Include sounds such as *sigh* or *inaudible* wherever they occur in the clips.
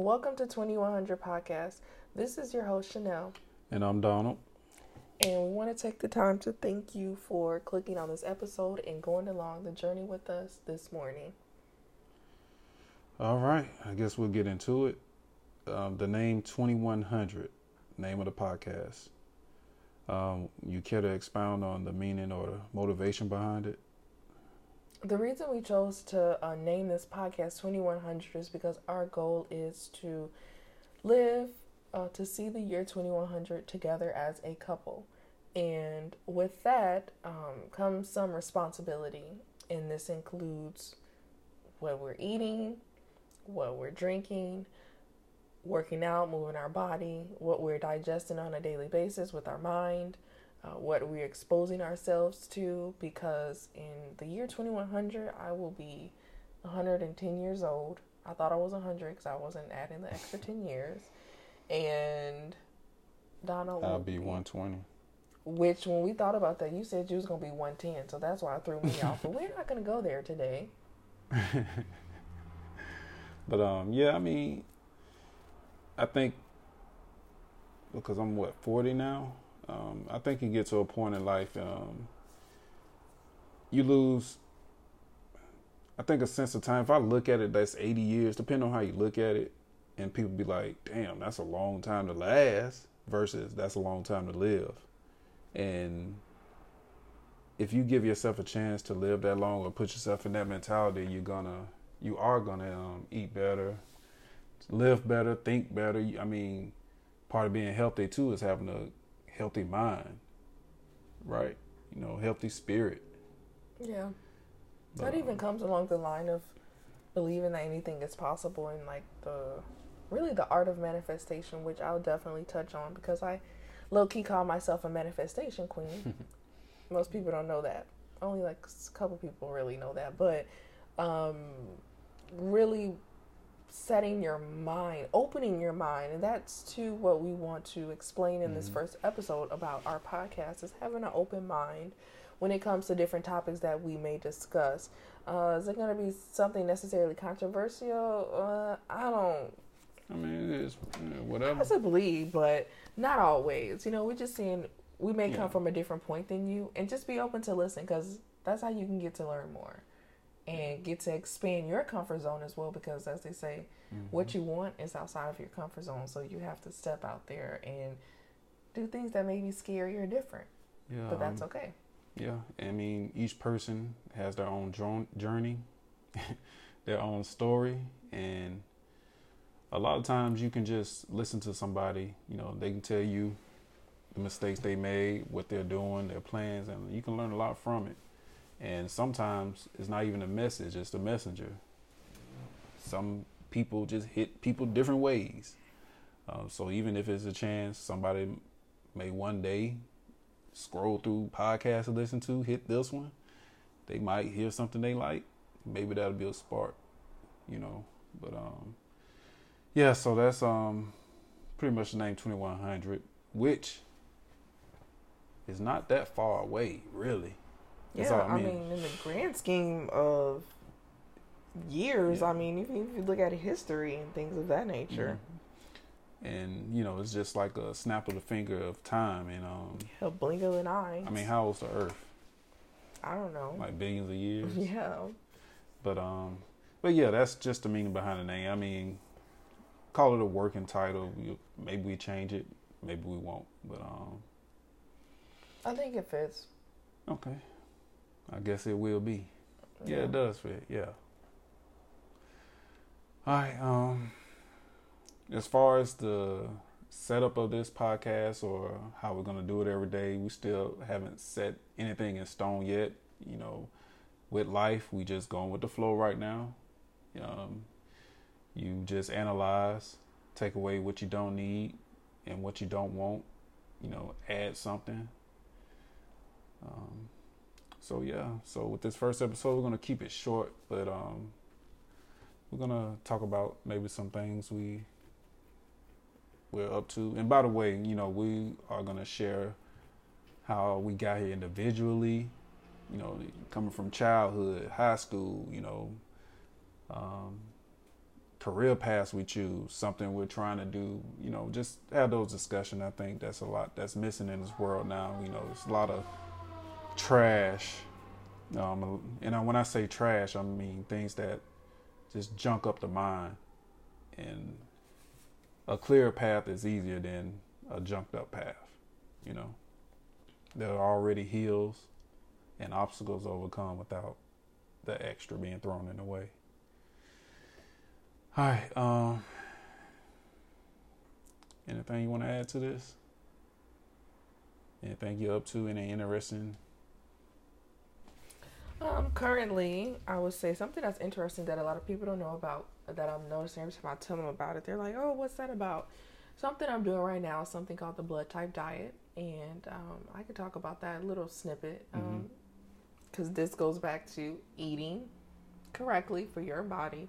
Welcome to 2100 Podcast. This is your host, Chanel. And I'm Donald. And we want to take the time to thank you for clicking on this episode and going along the journey with us this morning. All right. I guess we'll get into it. Um, the name 2100, name of the podcast. Um, you care to expound on the meaning or the motivation behind it? The reason we chose to uh, name this podcast 2100 is because our goal is to live uh, to see the year 2100 together as a couple. And with that um, comes some responsibility. And this includes what we're eating, what we're drinking, working out, moving our body, what we're digesting on a daily basis with our mind, uh, what we're exposing ourselves to. Because in the year 2100, I will be 110 years old. I thought I was 100 because I wasn't adding the extra 10 years. And Donald. I'll be 120. Which, when we thought about that, you said you was gonna be 110, so that's why I threw me off. But we're not gonna go there today. *laughs* but um, yeah, I mean, I think because I'm what 40 now. Um, I think you get to a point in life, um, you lose. I think a sense of time. If I look at it, that's 80 years. Depending on how you look at it, and people be like, "Damn, that's a long time to last," versus that's a long time to live. And if you give yourself a chance to live that long or put yourself in that mentality, you're gonna, you are gonna um, eat better, live better, think better. I mean, part of being healthy too is having a healthy mind, right? You know, healthy spirit. Yeah. But, that even um, comes along the line of believing that anything is possible and like the really the art of manifestation, which I'll definitely touch on because I low key call myself a manifestation queen. *laughs* Most people don't know that. Only like a couple people really know that, but um, really setting your mind, opening your mind, and that's to what we want to explain in mm-hmm. this first episode about our podcast is having an open mind when it comes to different topics that we may discuss. Uh, is it going to be something necessarily controversial? Uh, I don't. I mean, it's whatever. Possibly, but not always. You know, we're just saying we may yeah. come from a different point than you, and just be open to listen because that's how you can get to learn more and get to expand your comfort zone as well because as they say mm-hmm. what you want is outside of your comfort zone so you have to step out there and do things that may be scary or different. Yeah but that's um, okay. yeah i mean each person has their own journey *laughs* their own story and a lot of times you can just listen to somebody you know they can tell you the mistakes they made what they're doing their plans and you can learn a lot from it and sometimes it's not even a message, it's a messenger. Some people just hit people different ways. Uh, so even if it's a chance, somebody may one day scroll through podcasts to listen to, hit this one. They might hear something they like. Maybe that'll be a spark, you know. But um, yeah. So that's um, pretty much the name Twenty One Hundred, which is not that far away, really. Yeah, I mean. I mean, in the grand scheme of years, yeah. I mean, even if you look at history and things of that nature. Mm-hmm. And you know, it's just like a snap of the finger of time, and um, a blink of an eye. I mean, how old's the Earth? I don't know. Like billions of years. *laughs* Yeah. But um, but yeah, that's just the meaning behind the name. I mean, call it a working title. maybe we change it, maybe we won't. But um, I think it fits. Okay. I guess it will be. Yeah, yeah it does fit. Yeah. All right. Um, as far as the setup of this podcast or how we're gonna do it every day, we still haven't set anything in stone yet. You know, with life, we just going with the flow right now. Um, you just analyze, take away what you don't need and what you don't want. You know, add something. Um, so yeah, so with this first episode, we're gonna keep it short, but um, we're gonna talk about maybe some things we we're up to. And by the way, you know, we are gonna share how we got here individually. You know, coming from childhood, high school. You know, um, career paths we choose, something we're trying to do, you know, just have those discussions. I think that's a lot that's missing in this world now. You know, there's a lot of trash. Um, and when I say trash, I mean things that just junk up the mind. And a clear path is easier than a junked up path. You know, there are already hills and obstacles overcome without the extra being thrown in the way. All right. Um, anything you want to add to this? Anything you're up to? Any interesting? Um, currently, I would say something that's interesting that a lot of people don't know about that I'm noticing every time I tell them about it. They're like, "Oh, what's that about?" Something I'm doing right now is something called the blood type diet, and um, I could talk about that little snippet because um, mm-hmm. this goes back to eating correctly for your body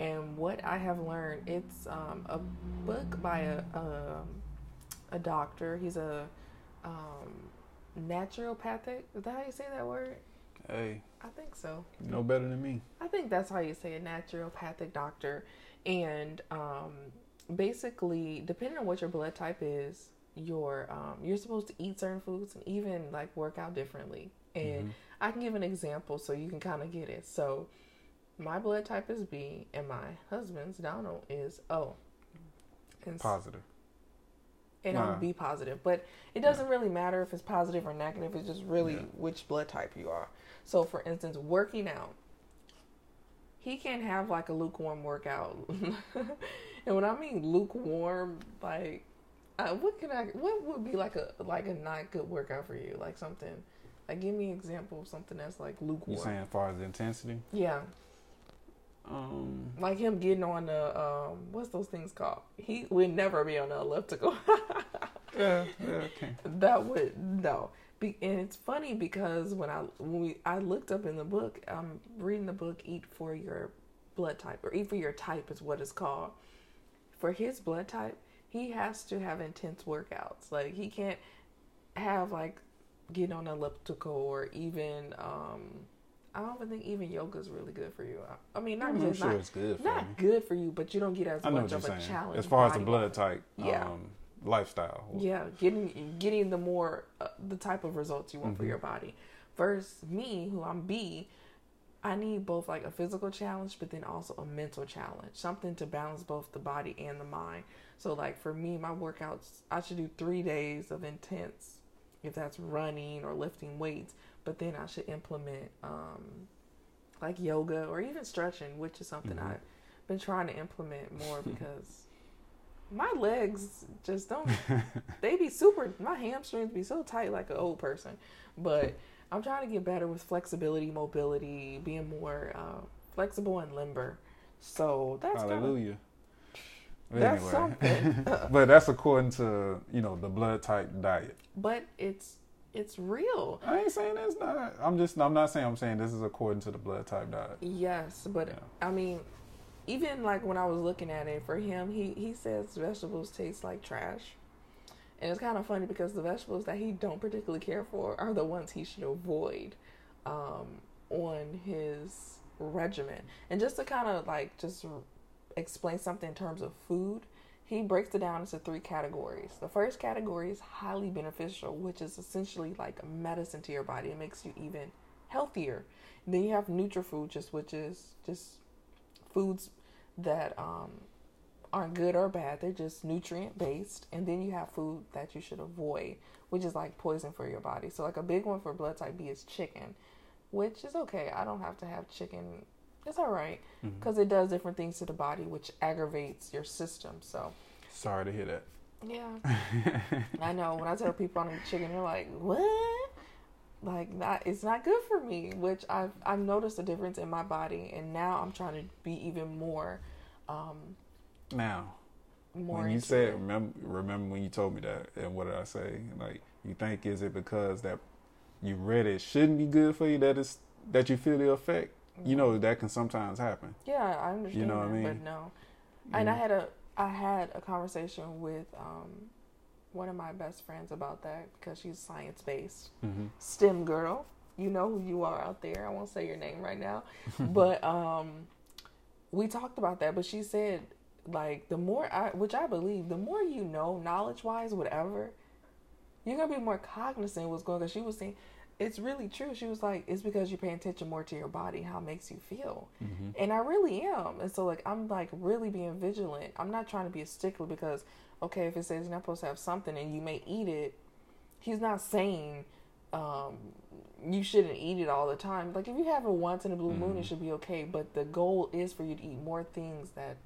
and what I have learned, it's um, a book by a, a, a doctor. He's a um, naturopathic. Is that how you say that word? Hey. I think so. No better than me. I think that's how you say a naturopathic doctor. And um, basically, depending on what your blood type is, you're um, you're supposed to eat certain foods and even like work out differently. And mm-hmm. I can give an example so you can kind of get it. So my blood type is B, and my husband's Donald is O. And positive. And nah. I'm B positive, but it doesn't yeah. really matter if it's positive or negative. It's just really yeah. which blood type you are. So, for instance, working out, he can't have like a lukewarm workout, *laughs* and when I mean lukewarm, like, uh, what can I? What would be like a like a not good workout for you? Like something. Like, give me an example of something that's like lukewarm. You saying as far as the intensity? Yeah. Um, like him getting on the um, what's those things called? He would never be on the elliptical. *laughs* yeah, yeah, okay. That would no. Be, and it's funny because when I when we I looked up in the book, I'm reading the book Eat for Your Blood Type or Eat for Your Type is what it's called. For his blood type, he has to have intense workouts. Like he can't have like get on elliptical or even um I don't even think even yoga is really good for you. I mean, not I'm just sure not, it's good. not good for you, but you don't get as I much of saying. a challenge. As far as the blood type, yeah. Um, lifestyle. Yeah, getting getting the more uh, the type of results you want mm-hmm. for your body. Versus me, who I'm B, I need both like a physical challenge, but then also a mental challenge, something to balance both the body and the mind. So, like for me, my workouts, I should do three days of intense, if that's running or lifting weights, but then I should implement um, like yoga or even stretching, which is something mm-hmm. I've been trying to implement more *laughs* because my legs just don't *laughs* they be super my hamstrings be so tight like an old person. But i'm trying to get better with flexibility mobility being more uh, flexible and limber. So that's hallelujah. Kinda, that's anyway. something. *laughs* But that's according to you know the blood type diet. But it's it's real. I ain't saying that's not. I'm just. I'm not saying. I'm saying this is according to the blood type diet. Yes, but yeah. I mean, even like when I was looking at it for him, he he says vegetables taste like trash, and it's kind of funny because the vegetables that he don't particularly care for are the ones he should avoid um, on his regimen. And just to kind of like just explain something in terms of food he breaks it down into three categories. The first category is highly beneficial, which is essentially like a medicine to your body. It makes you even healthier. And then you have neutral food, just which is just foods that um, aren't good or bad. They're just nutrient based. And then you have food that you should avoid, which is like poison for your body. So like a big one for blood type B is chicken, which is okay. I don't have to have chicken it's all right because mm-hmm. it does different things to the body, which aggravates your system. So, sorry to hear that. Yeah, *laughs* I know. When I tell people I don't eat chicken, they're like, "What?" Like that, it's not good for me. Which I've I've noticed a difference in my body, and now I'm trying to be even more. Um, now, more when you said remember remember when you told me that, and what did I say? Like, you think is it because that you read it shouldn't be good for you that is that you feel the effect? You know that can sometimes happen. Yeah, I understand. You know that, what I mean? But no, and I had a I had a conversation with um, one of my best friends about that because she's science based mm-hmm. STEM girl. You know who you are out there. I won't say your name right now, *laughs* but um, we talked about that, but she said like the more I, which I believe, the more you know, knowledge wise, whatever, you're gonna be more cognizant of what's going. on. She was saying, it's really true. She was like, it's because you're paying attention more to your body, how it makes you feel, Mm-hmm. and I really am. And so like I'm like really being vigilant. I'm not trying to be a stickler because okay, if it says you're not supposed to have something and you may eat it, he's not saying. Um, you shouldn't eat it all the time. Like if you have it once in a blue moon, it Mhm. should be okay. But the goal is for you to eat more things that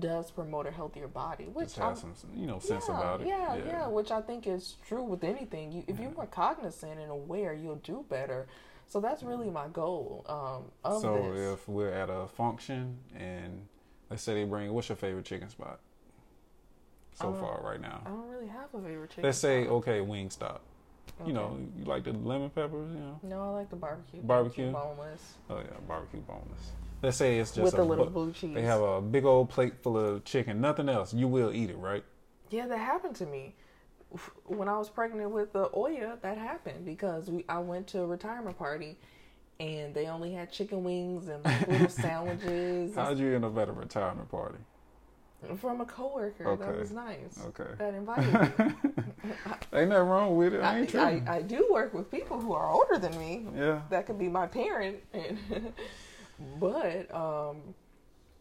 does promote a healthier body, which I'm, some, you know, sense yeah, about it. Yeah, yeah, yeah, which I think is true with anything. You, if you're more cognizant and aware, you'll do better. So that's really my goal um, of So this. if we're at a function and let's say they bring, what's your favorite chicken spot? So far, right now. I don't really have a favorite chicken. Let's say, spot. okay, Wingstop. You know, you like the lemon peppers, you know. No, I like the barbecue. Barbecue? boneless Oh yeah, barbecue boneless. Let's say it's just with a a little blue cheese. They have a big old plate full of chicken, nothing else. You will eat it, right? Yeah, that happened to me. When I was pregnant with the Oya, that happened because we I went to a retirement party and they only had chicken wings and like little *laughs* sandwiches How'd you end up at a retirement party? from a coworker. That Okay. was nice. Okay. That invited me. *laughs* Ain't nothing wrong with it. I ain't I. I do work with people who are older than me. yeah. That could be my parent, *laughs* and but um,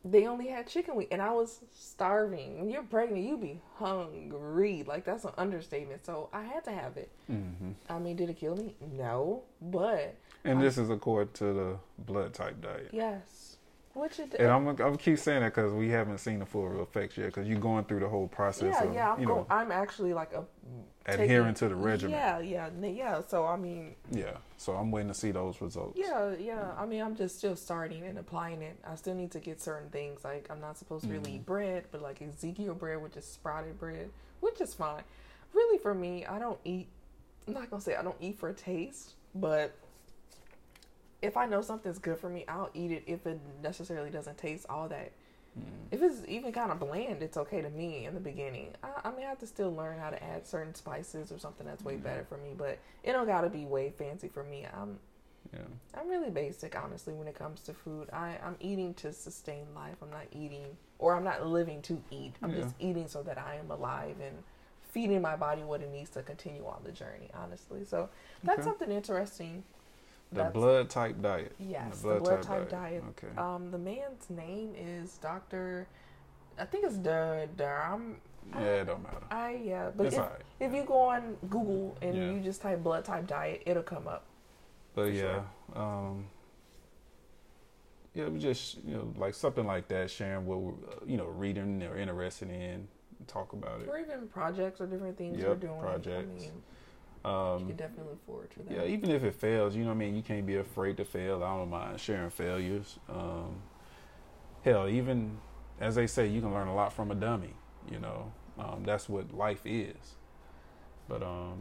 they only had chicken wing, and I was starving. When you're pregnant, you be hungry. Like that's an understatement. So I had to have it. hmm I mean, did it kill me? No, but And this is according to the blood type diet. yes. What you did? And I'm I'm gonna keep saying that because we haven't seen the full effects yet. Because you're going through the whole process yeah, of yeah. I'm you know I'm actually like a adhering taking- to the regimen. Yeah, yeah, yeah. So I mean, Yeah. So I'm waiting to see those results. Yeah, yeah. I mean, I'm just still starting and applying it. I still need to get certain things. Like, I'm not supposed to really Mhm. eat bread, but like Ezekiel bread, which is sprouted bread, which is fine. Really, for me, I don't eat. I'm not gonna say I don't eat for taste, but if I know something's good for me, I'll eat it. If it necessarily doesn't taste all that, Mm. if it's even kind of bland, it's okay to me in the beginning. I, I may have to still learn how to add certain spices or something that's way Yeah. better for me, but it don't gotta be way fancy for me. I'm Yeah. I'm really basic, honestly, when it comes to food. I, I'm eating to sustain life. I'm not eating, or I'm not living to eat. I'm just eating so that I am alive and feeding my body what it needs to continue on the journey, honestly. So that's Okay. something interesting. The blood type diet. Yes, the blood, type, diet. Okay. Um, the man's name is Dr. I think it's the Durham. yeah, it don't matter. I, yeah, but it's if, if you go on Google and Yeah. you just type blood type diet, it'll come up. But yeah, sure. um, yeah, we just you know like something like that, sharing what we're uh, you know reading or interested in, talk about it. Or even projects or different things Yep, you're doing. projects. I mean, you Um, can definitely look forward to that. yeah, even if it fails, you know what I mean. You can't be afraid to fail. I don't mind sharing failures. Um, hell, even as they say, you can learn a lot from a dummy. You know, um, that's what life is. But um,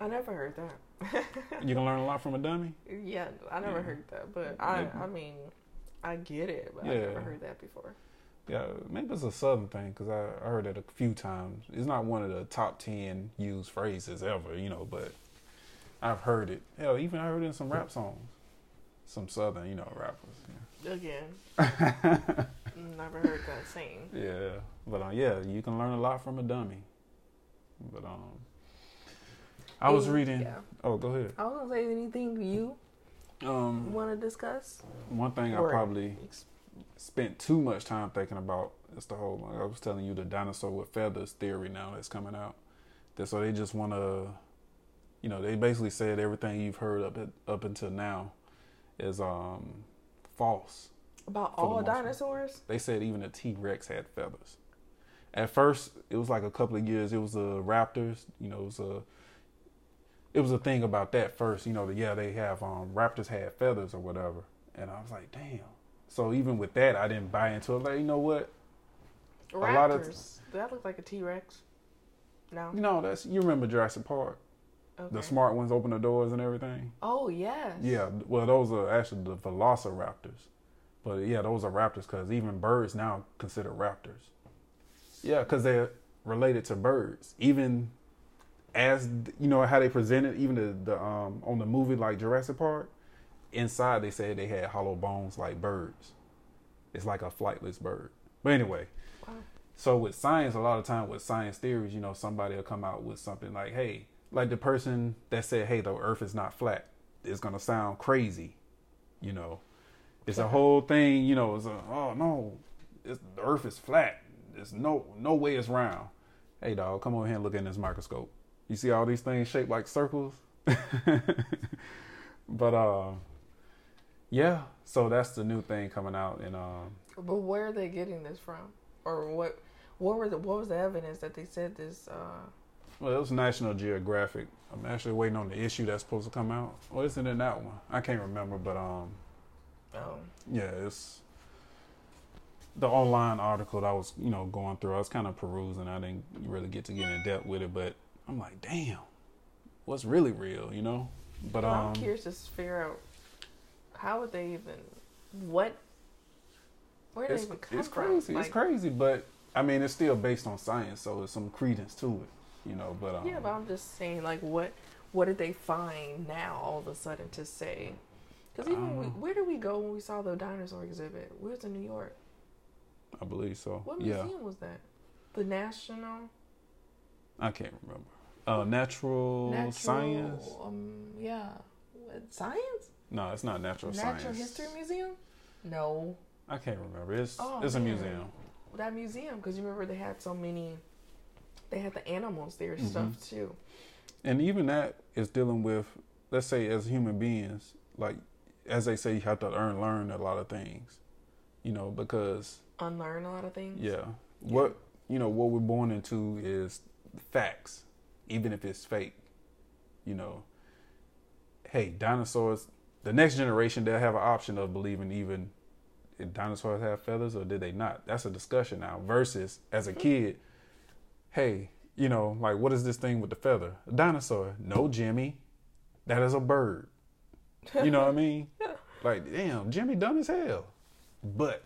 I never heard that. *laughs* you can learn a lot from a dummy. yeah, I never Yeah. heard that, but I, Maybe. I mean, I get it, but I Yeah. never heard that before. Yeah, maybe it's a southern thing because I, I heard it a few times. It's not one of the top ten used phrases ever, you know, but I've heard it. Hell, even I heard it in some rap songs, some southern, you know, rappers. Again, *laughs* never heard that saying. Yeah, yeah. but uh, yeah, you can learn a lot from a dummy. But um, I was reading. Yeah. Oh, go ahead. I was gonna say anything you Um, want to discuss. one thing I probably spent too much time thinking about It's the whole like I was telling you the dinosaur with feathers theory now that's coming out. That so they just want to, you know, they basically said everything you've heard up up until now is um false. About For the all most part. dinosaurs? They said even the T Rex had feathers. At first, it was like a couple of years. It was the raptors. You know, it was a it was a thing about that first. You know, that yeah, they have um raptors had feathers or whatever. And I was like, damn. So even with that, I didn't buy into it. Like, you know what? Raptors. lot of- that looks like a T Rex. No. No, that's you remember Jurassic Park. Okay. The smart ones open the doors and everything. Oh yes. Yeah, well, those are actually the Velociraptors. But yeah, those are raptors because even birds now consider raptors. Yeah, because they're related to birds. Even as you know how they presented, even the, the um on the movie like Jurassic Park, inside they said they had hollow bones like birds. It's like a flightless bird. But anyway, Wow. so with science, a lot of time with science theories, you know, somebody will come out with something like, "Hey, like the person that said, "Hey, the Earth is not flat," is gonna sound crazy, you know. It's a whole thing, you know. It's a, oh no, it's, the Earth is flat. There's no no way it's round. Hey, dog, come over here and look in this microscope. You see all these things shaped like circles. *laughs* but uh, yeah. So that's the new thing coming out, and um, But where are they getting this from, or what? What were the what was the evidence that they said this? Uh, well, it was National Geographic. I'm actually waiting on the issue that's supposed to come out. Well, it's in that one. I can't remember, but um, um, yeah, it's the online article that I was, you know, going through. I was kind of perusing. I didn't really get to get in depth with it, but I'm like, damn, what's really real, you know? But well, um, I'm curious to figure out how would they even what where did they even come it's from? crazy. Like, it's crazy, but I mean, it's still based on science, so there's some credence to it, you know. But um, Yeah, but I'm just saying, like, what what did they find now all of a sudden to say? Because even Um, we, where did we go when we saw the dinosaur exhibit? We was in New York. I believe so. What yeah, museum was that? The National I can't remember. Uh, natural, Natural science? Um, yeah, what, science. No, it's not natural, science. Natural science. History Museum. No, I can't remember. It's Oh, it's a museum. that museum because you remember they had so many. They had the animals there Mhm. stuff too. And even that is dealing with, let's say, as human beings, like as they say, you have to earn, learn a lot of things, you know, because Unlearn a lot of things. yeah, what you know, what we're born into is facts, even if it's fake. You know, hey, dinosaurs. The next generation, they'll have an option of believing even if dinosaurs have feathers or did they not. That's a discussion now. Versus as a kid, hey, you know, like what is this thing with the feather? A dinosaur? No, Jimmy, that is a bird. You know what I *laughs* mean? Like, damn, Jimmy dumb as hell. But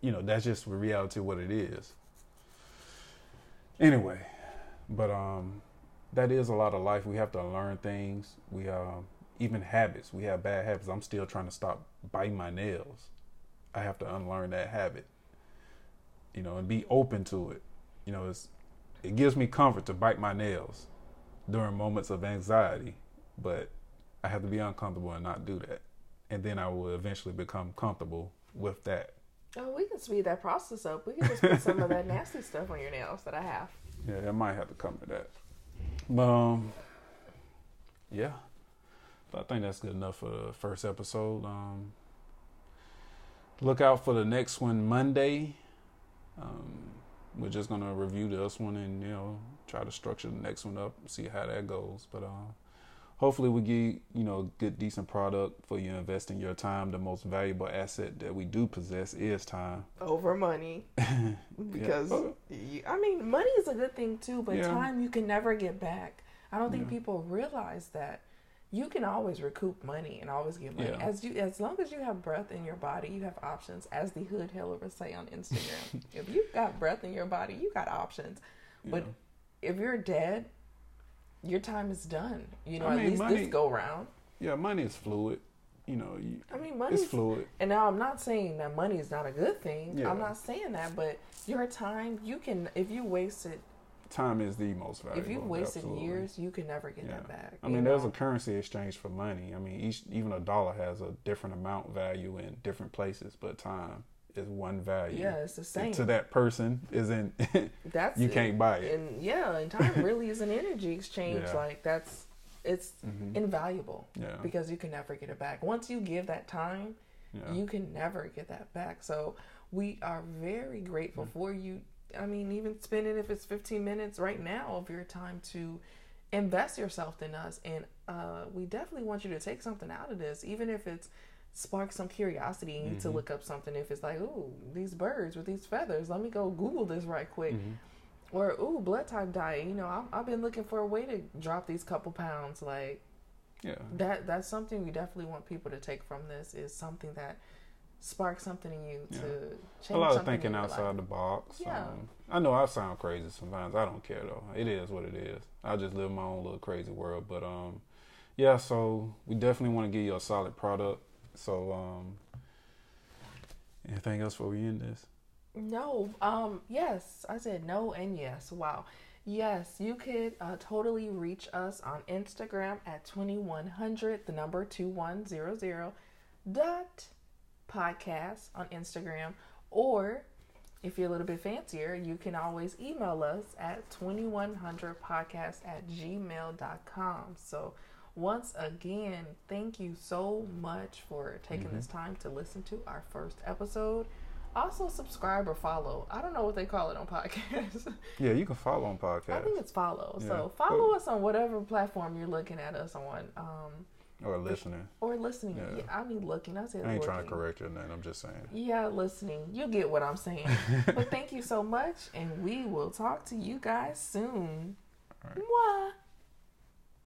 you know, that's just reality what it is. Anyway, but um that is a lot of life. We have to learn things. We um even habits. We have bad habits. I'm still trying to stop biting my nails. I have to unlearn that habit. You know, and be open to it. You know, it's it gives me comfort to bite my nails during moments of anxiety, but I have to be uncomfortable and not do that. And then I will eventually become comfortable with that. Oh, we can speed that process up. We can just put some of that nasty *laughs* stuff on your nails that I have. Yeah, it might have to come to that. But um, yeah. I think that's good enough for the first episode. Um, look out for the next one Monday. Um, we're just gonna review this one and you know try to structure the next one up, see how that goes. But uh, hopefully we get you know a good decent product for you investing your time. The most valuable asset that we do possess is time. Over money. *laughs* because Oh. you, I mean, money is a good thing too, but Yeah. time you can never get back. I don't think Yeah. people realize that you can always recoup money and always get money Yeah. as you as long as you have breath in your body. You have options, as the hood hell would say on Instagram. *laughs* if you've got breath in your body, you got options. But Yeah. if you're dead, your time is done. You know, I at least money- this go round. Yeah, money is fluid. You know, you, I mean, money is fluid. And now I'm not saying that money is not a good thing. Yeah. I'm not saying that, but your time, you can if you wasted Time is the most valuable. if you've wasted absolutely. years, you can never get Yeah. that back. I mean, there's a currency exchange for money. I mean, each even a dollar has a different amount value in different places, but time is one value. yeah, it's the same. To that person isn't *laughs* That's you can't buy it. And yeah, and time really is an energy exchange. Yeah. Like that's it's Mhm. invaluable Yeah. because you can never get it back. Once you give that time, yeah. you can never get that back. So we are very grateful Mm. for you. I mean, even spending if it's 15 minutes right now of your time to invest yourself in us, and uh, we definitely want you to take something out of this, even if it's spark some curiosity in you to Mhm. look up something. If it's like, ooh, these birds with these feathers, let me go Google this right quick. Mhm. Or ooh, blood type diet. You know, I've, I've been looking for a way to drop these couple pounds. Like yeah. that that's something we definitely want people to take from this is something that sparks something in you Yeah. to change A lot of thinking outside life. the box. Yeah. Um, I know I sound crazy sometimes. I don't care though. It is what it is. I just live my own little crazy world. But um, yeah. So we definitely want to give you a solid product. So um, Anything else before we end this? No. Um. Yes, I said no and yes. Wow. Yes, you could uh, totally reach us on Instagram at twenty one hundred, the number two one zero zero, dot podcast on Instagram, or if you're a little bit fancier, you can always email us at 2100podcast at gmail.com. So, once again, thank you so much for taking Mhm. this time to listen to our first episode. Also, subscribe or follow. I don't know what they call it on podcasts. *laughs* Yeah, you can follow on podcasts. I think it's follow. Yeah. So, follow us on whatever platform you're looking at us on um, or listening. or listening. Yeah. Yeah, I mean, looking. I said I ain't trying to correct your name. I'm just saying. Yeah, listening. You get what I'm saying. *laughs* but thank you so much, and we will talk to you guys soon. All right. Mwah.